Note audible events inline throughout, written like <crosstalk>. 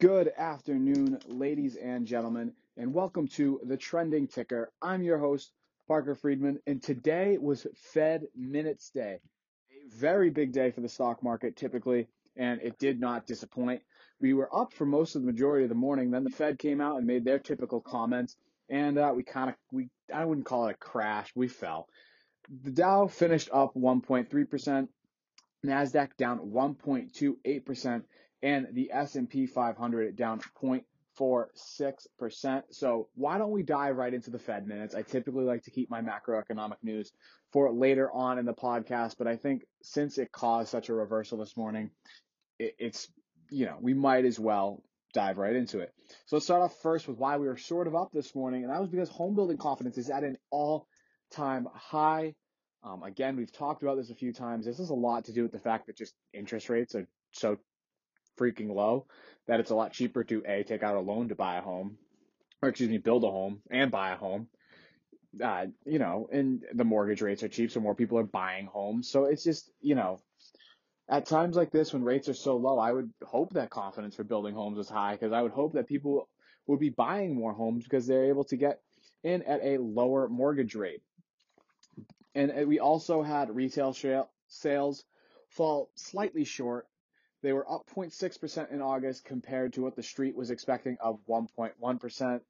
Good afternoon, ladies and gentlemen, and welcome to the Trending Ticker. I'm your host, Parker Friedman, and today was Fed Minutes Day. A very big day for the stock market typically, and it did not disappoint. We were up for most of the majority of the morning, then the Fed came out and made their typical comments, and uh, we kind of, we I wouldn't call it a crash, we fell. The Dow finished up 1.3%, Nasdaq down 1.28%, and the S&P 500 down 0.46%. So why don't we dive right into the Fed minutes? I typically like to keep my macroeconomic news for later on in the podcast, but I think since it caused such a reversal this morning, it, it's, you know, we might as well dive right into it. So let's start off first with why we were sort of up this morning, and that was because home building confidence is at an all time high. Um, again, we've talked about this a few times. This has a lot to do with the fact that just interest rates are so freaking low that it's a lot cheaper to a take out a loan to buy a home, or excuse me, build a home and buy a home. Uh, you know, and the mortgage rates are cheap, so more people are buying homes. So it's just, you know, at times like this when rates are so low, I would hope that confidence for building homes is high because I would hope that people would be buying more homes because they're able to get in at a lower mortgage rate. And we also had retail sales fall slightly short they were up 0.6% in August compared to what the street was expecting of 1.1%.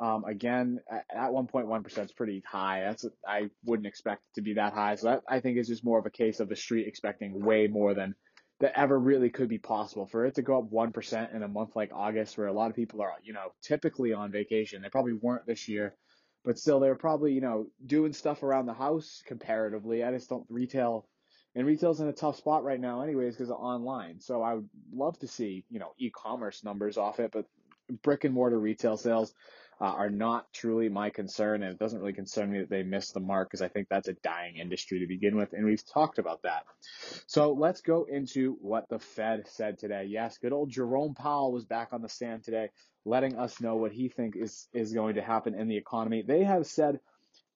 Um, again, at 1.1% is pretty high. That's I wouldn't expect it to be that high. So that I think is just more of a case of the street expecting way more than that ever really could be possible. For it to go up 1% in a month like August, where a lot of people are, you know, typically on vacation, they probably weren't this year, but still they're probably, you know, doing stuff around the house comparatively. I just don't retail and retail's in a tough spot right now anyways because of online. So I would love to see, you know, e-commerce numbers off it, but brick and mortar retail sales uh, are not truly my concern and it doesn't really concern me that they missed the mark because I think that's a dying industry to begin with and we've talked about that. So let's go into what the Fed said today. Yes, good old Jerome Powell was back on the stand today letting us know what he thinks is is going to happen in the economy. They have said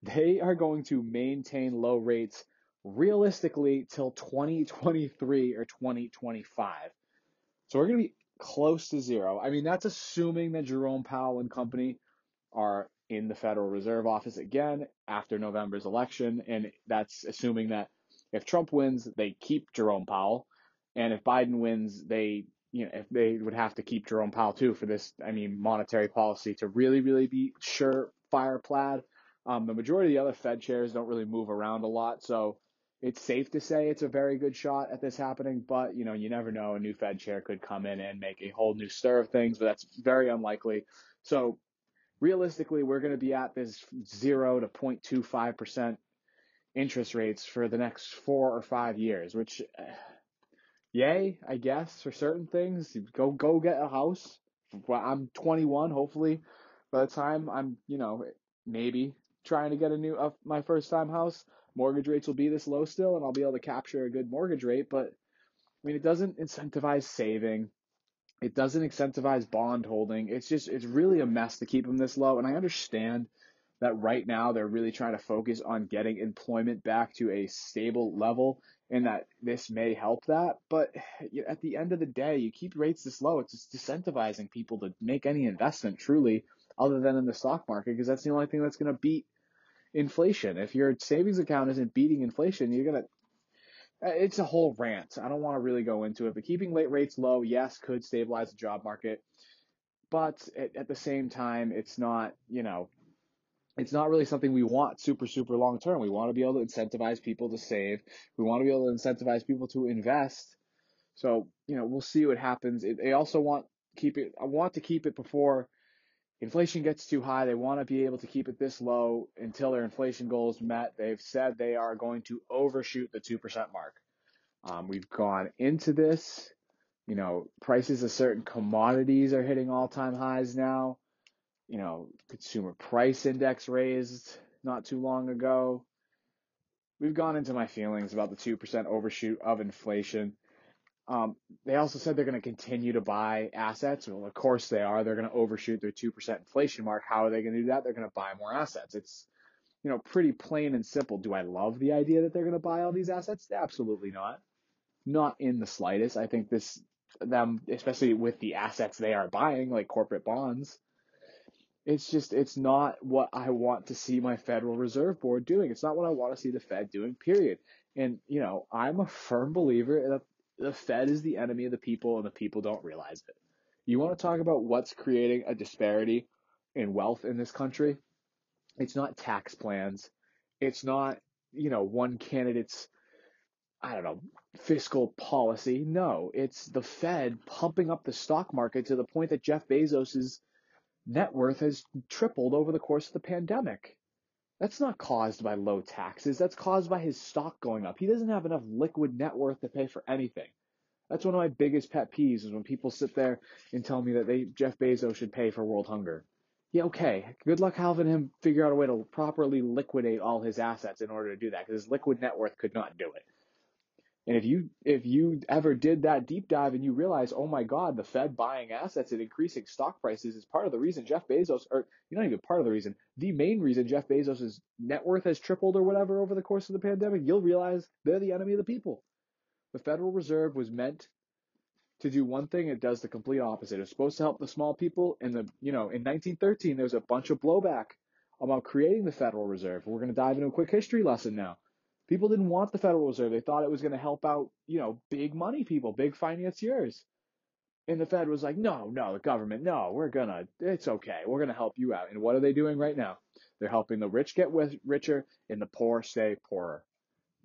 they are going to maintain low rates realistically till 2023 or 2025. So we're going to be close to zero. I mean, that's assuming that Jerome Powell and company are in the Federal Reserve office again after November's election. And that's assuming that if Trump wins, they keep Jerome Powell. And if Biden wins, they, you know, if they would have to keep Jerome Powell too for this, I mean, monetary policy to really, really be sure fire plaid. Um, the majority of the other Fed chairs don't really move around a lot. So it's safe to say it's a very good shot at this happening, but you know, you never know. A new Fed chair could come in and make a whole new stir of things, but that's very unlikely. So realistically, we're going to be at this zero to 0.25% interest rates for the next four or five years, which, uh, yay, I guess, for certain things. Go, go get a house. Well, I'm 21, hopefully by the time I'm, you know, maybe trying to get a new, uh, my first time house mortgage rates will be this low still and I'll be able to capture a good mortgage rate. But I mean, it doesn't incentivize saving. It doesn't incentivize bond holding. It's just, it's really a mess to keep them this low. And I understand that right now they're really trying to focus on getting employment back to a stable level and that this may help that. But at the end of the day, you keep rates this low, it's just disincentivizing people to make any investment truly other than in the stock market because that's the only thing that's going to beat inflation. If your savings account isn't beating inflation, you're gonna. Uh, Uh, it's a whole rant. I don't want to really go into it, but keeping late rates low, yes, could stabilize the job market, but at, at the same time, it's not. You know, it's not really something we want super super long term. We want to be able to incentivize people to save. We want to be able to incentivize people to invest. So you know, we'll see what happens. They also want keep it. I want to keep it before inflation gets too high, they want to be able to keep it this low until their inflation goal is met. They've said they are going to overshoot the 2% mark. Um, we've gone into this, you know, prices of certain commodities are hitting all time highs now. You know, consumer price index raised not too long ago. We've gone into my feelings about the 2% overshoot of inflation. Um, they also said they're going to continue to buy assets. Well, of course they are. They're going to overshoot their 2% inflation mark. How are they going to do that? They're going to buy more assets. It's, you know, pretty plain and simple. Do I love the idea that they're going to buy all these assets? Absolutely not. Not in the slightest. I think this them, especially with the assets they are buying, like corporate bonds. It's just, it's not what I want to see my Federal Reserve Board doing. It's not what I want to see the Fed doing, period. And, you know, I'm a firm believer that the Fed is the enemy of the people and the people don't realize it. You want to talk about what's creating a disparity in wealth in this country? It's not tax plans. It's not, you know, one candidate's, I don't know, fiscal policy. No, it's the Fed pumping up the stock market to the point that Jeff Bezos's net worth has tripled over the course of the pandemic. That's not caused by low taxes. That's caused by his stock going up. He doesn't have enough liquid net worth to pay for anything. That's one of my biggest pet peeves is when people sit there and tell me that they Jeff Bezos should pay for world hunger. Yeah, okay. Good luck having him figure out a way to properly liquidate all his assets in order to do that, because his liquid net worth could not do it. And if you if you ever did that deep dive and you realize, oh my God, the Fed buying assets and increasing stock prices is part of the reason Jeff Bezos, or you're not even part of the reason, the main reason Jeff Bezos' net worth has tripled or whatever over the course of the pandemic, you'll realize they're the enemy of the people. The Federal Reserve was meant to do one thing, it does the complete opposite. It's supposed to help the small people. And the you know, in 1913, there was a bunch of blowback about creating the Federal Reserve. We're going to dive into a quick history lesson now. People didn't want the Federal Reserve. They thought it was going to help out, you know, big money people, big financiers. And the Fed was like, no, no, the government, no, we're gonna, it's okay. We're gonna help you out. And what are they doing right now? They're helping the rich get richer and the poor stay poorer.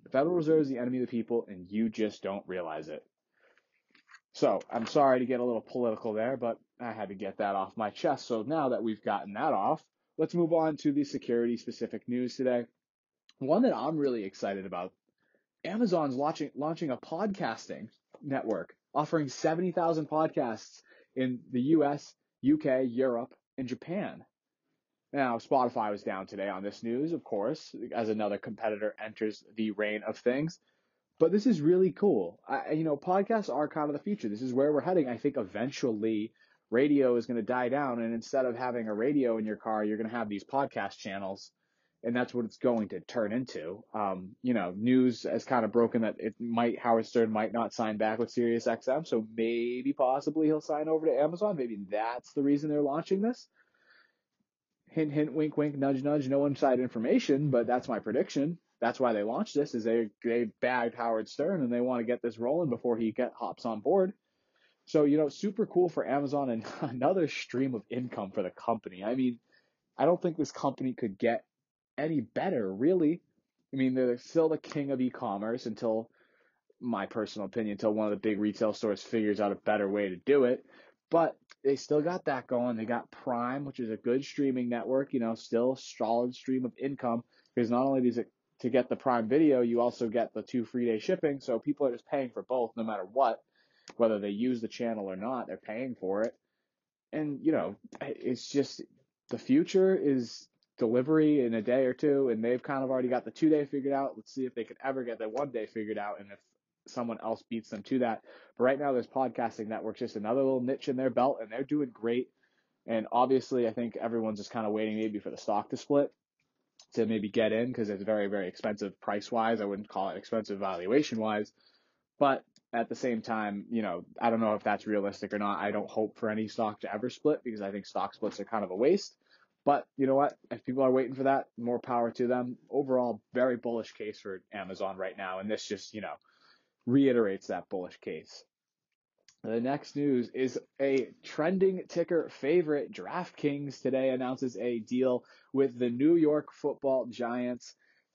The Federal Reserve is the enemy of the people, and you just don't realize it. So I'm sorry to get a little political there, but I had to get that off my chest. So now that we've gotten that off, let's move on to the security specific news today. One that I'm really excited about. Amazon's launching launching a podcasting network offering 70,000 podcasts in the US, UK, Europe, and Japan. Now, Spotify was down today on this news, of course, as another competitor enters the reign of things. But this is really cool. I, you know, podcasts are kind of the future. This is where we're heading. I think eventually radio is going to die down, and instead of having a radio in your car, you're going to have these podcast channels, and that's what it's going to turn into. Um, you know, news has kind of broken that it might Howard Stern might not sign back with Sirius XM, so maybe possibly he'll sign over to Amazon. Maybe that's the reason they're launching this. Hint, hint, wink, wink, nudge, nudge. No inside information, but that's my prediction that's why they launched this is they they bagged Howard Stern and they want to get this rolling before he get hops on board. So you know, super cool for Amazon and <laughs> another stream of income for the company. I mean, I don't think this company could get any better, really. I mean, they're still the king of e-commerce until my personal opinion, until one of the big retail stores figures out a better way to do it. But they still got that going. They got Prime, which is a good streaming network, you know, still solid stream of income because not only does it to get the Prime Video, you also get the two free day shipping. So people are just paying for both no matter what, whether they use the channel or not, they're paying for it. And, you know, it's just the future is delivery in a day or two, and they've kind of already got the two day figured out. Let's see if they could ever get the one day figured out and if someone else beats them to that. But right now, there's podcasting network's just another little niche in their belt, and they're doing great. And obviously, I think everyone's just kind of waiting maybe for the stock to split to maybe get in because it's very, very expensive price wise. I wouldn't call it expensive valuation wise. But at the same time, you know, I don't know if that's realistic or not. I don't hope for any stock to ever split because I think stock splits are kind of a waste. But you know what? If people are waiting for that, more power to them. Overall, very bullish case for Amazon right now. And this just, you know, reiterates that bullish case. The next news is a trending ticker favorite. DraftKings today announces a deal with the New York football giants.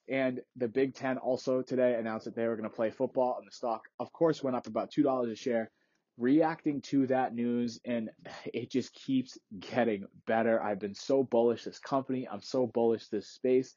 And the Big Ten also today announced that they were going to play football, and the stock, of course, went up about $2 a share. Reacting to that news, and <sighs> it just keeps getting better. I've been so bullish this company, I'm so bullish this space.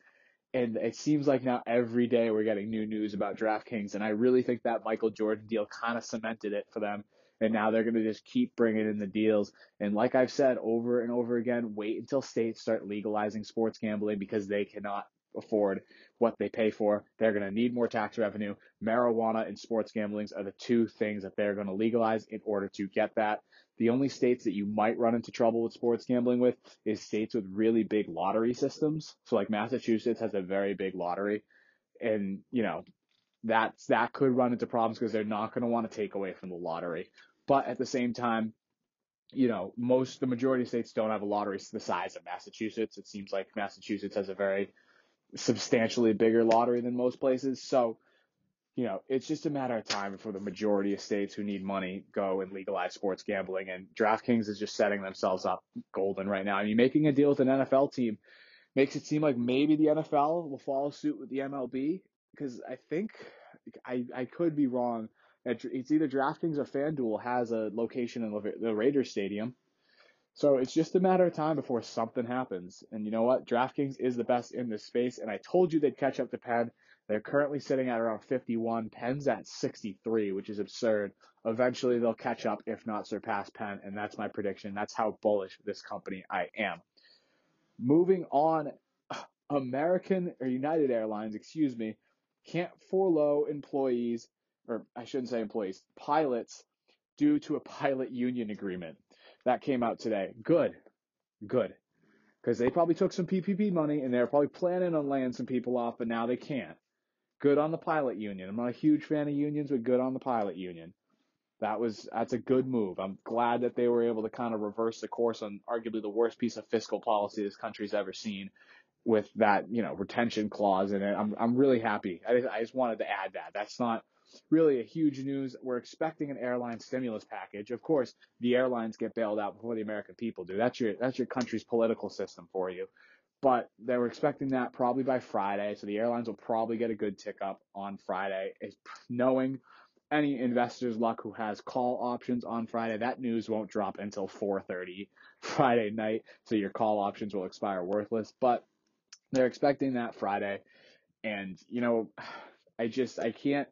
And it seems like now every day we're getting new news about DraftKings, and I really think that Michael Jordan deal kind of cemented it for them and now they're going to just keep bringing in the deals. And like I've said over and over again, wait until states start legalizing sports gambling because they cannot afford what they pay for. They're going to need more tax revenue. Marijuana and sports gambling are the two things that they're going to legalize in order to get that. The only states that you might run into trouble with sports gambling with is states with really big lottery systems. So like Massachusetts has a very big lottery and, you know, that's that could run into problems because they're not going to want to take away from the lottery. But at the same time, you know, most the majority of states don't have a lottery the size of Massachusetts. It seems like Massachusetts has a very substantially bigger lottery than most places. So, you know, it's just a matter of time before the majority of states who need money go and legalize sports gambling. And DraftKings is just setting themselves up golden right now. I mean, making a deal with an NFL team makes it seem like maybe the NFL will follow suit with the MLB because I think I I could be wrong. It's either DraftKings or FanDuel has a location in the Raiders Stadium. So it's just a matter of time before something happens. And you know what? DraftKings is the best in this space. And I told you they'd catch up to Penn. They're currently sitting at around 51. Penn's at 63, which is absurd. Eventually they'll catch up, if not surpass Penn. And that's my prediction. That's how bullish this company I am. Moving on, <sighs> American or United Airlines, excuse me, can't furlough employees, or I shouldn't say employees, pilots, due to a pilot union agreement. That came out today. Good. Good. Because they probably took some PPP money and they're probably planning on laying some people off, but now they can't. Good on the pilot union. I'm not a huge fan of unions, but good on the pilot union that was that's a good move. I'm glad that they were able to kind of reverse the course on arguably the worst piece of fiscal policy this country's ever seen with that, you know, retention clause in it. I'm I'm really happy. I just, I just wanted to add that. That's not really a huge news. We're expecting an airline stimulus package. Of course, the airlines get bailed out before the American people do. That's your that's your country's political system for you. But they were expecting that probably by Friday, so the airlines will probably get a good tick up on Friday. Is knowing any investor's luck who has call options on Friday, that news won't drop until 4:30 Friday night, so your call options will expire worthless. But they're expecting that Friday, and you know, I just I can't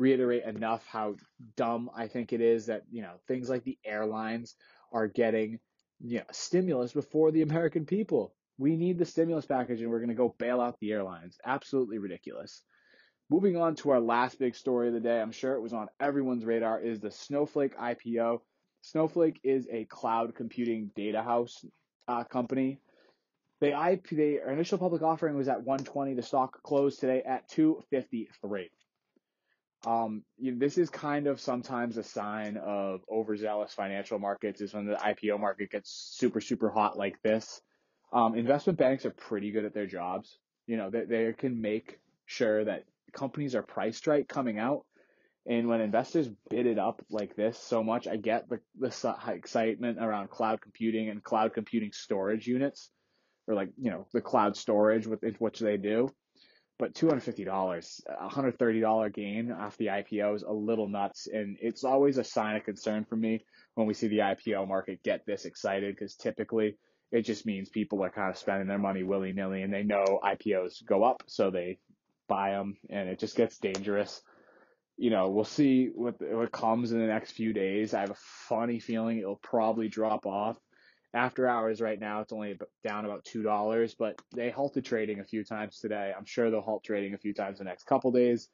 reiterate enough how dumb I think it is that you know things like the airlines are getting you know stimulus before the American people. We need the stimulus package, and we're going to go bail out the airlines. Absolutely ridiculous. Moving on to our last big story of the day, I'm sure it was on everyone's radar, is the Snowflake IPO. Snowflake is a cloud computing data house uh, company. They IP, their initial public offering was at 120. The stock closed today at 253. Um, you know, this is kind of sometimes a sign of overzealous financial markets is when the IPO market gets super, super hot like this. Um, investment banks are pretty good at their jobs. You know, they, they can make sure that companies are priced right coming out. And when investors bid it up like this so much, I get the, the excitement around cloud computing and cloud computing storage units, or like you know the cloud storage with which they do. But two hundred fifty dollars, a hundred thirty dollar gain off the IPO is a little nuts, and it's always a sign of concern for me when we see the IPO market get this excited because typically it just means people are kind of spending their money willy nilly, and they know IPOs go up, so they buy them, and it just gets dangerous. You know, we'll see what what comes in the next few days. I have a funny feeling it'll probably drop off. After hours right now, it's only down about two dollars, but they halted trading a few times today. I'm sure they'll halt trading a few times the next couple days.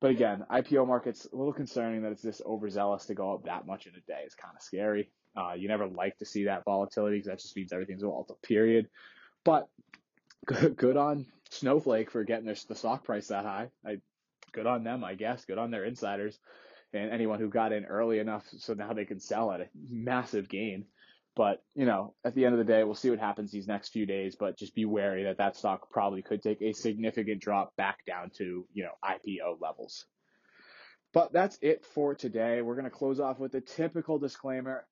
But again, IPO market's a little concerning that it's this overzealous to go up that much in a day. It's kind of scary. Uh, you never like to see that volatility because that just means everything's volatile, period. But good, <laughs> good on Snowflake for getting their the stock price that high. I good on them, I guess. Good on their insiders and anyone who got in early enough so now they can sell at a massive gain. But you know, at the end of the day, we'll see what happens these next few days. But just be wary that that stock probably could take a significant drop back down to you know IPO levels. But that's it for today. We're going to close off with the typical disclaimer.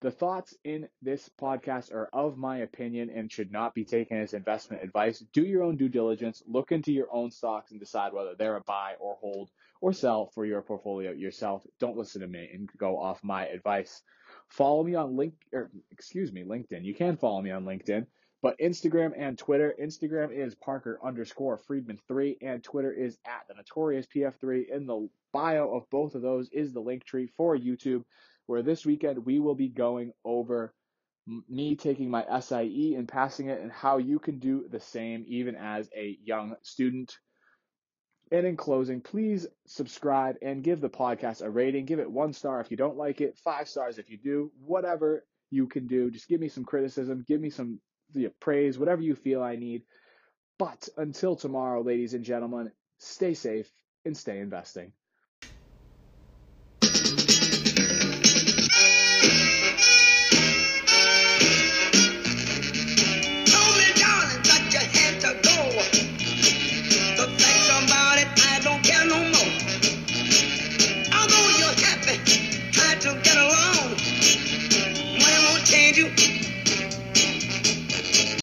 The thoughts in this podcast are of my opinion and should not be taken as investment advice. Do your own due diligence, look into your own stocks and decide whether they're a buy or hold or sell for your portfolio yourself. Don't listen to me and go off my advice. Follow me on link or excuse me, LinkedIn. You can follow me on LinkedIn, but Instagram and Twitter. Instagram is Parker underscore Friedman three and Twitter is at the notorious PF3. In the bio of both of those is the Linktree for YouTube where this weekend we will be going over me taking my SIE and passing it and how you can do the same even as a young student. And in closing, please subscribe and give the podcast a rating. Give it one star if you don't like it, five stars if you do, whatever you can do. Just give me some criticism, give me some praise, whatever you feel I need. But until tomorrow, ladies and gentlemen, stay safe and stay investing.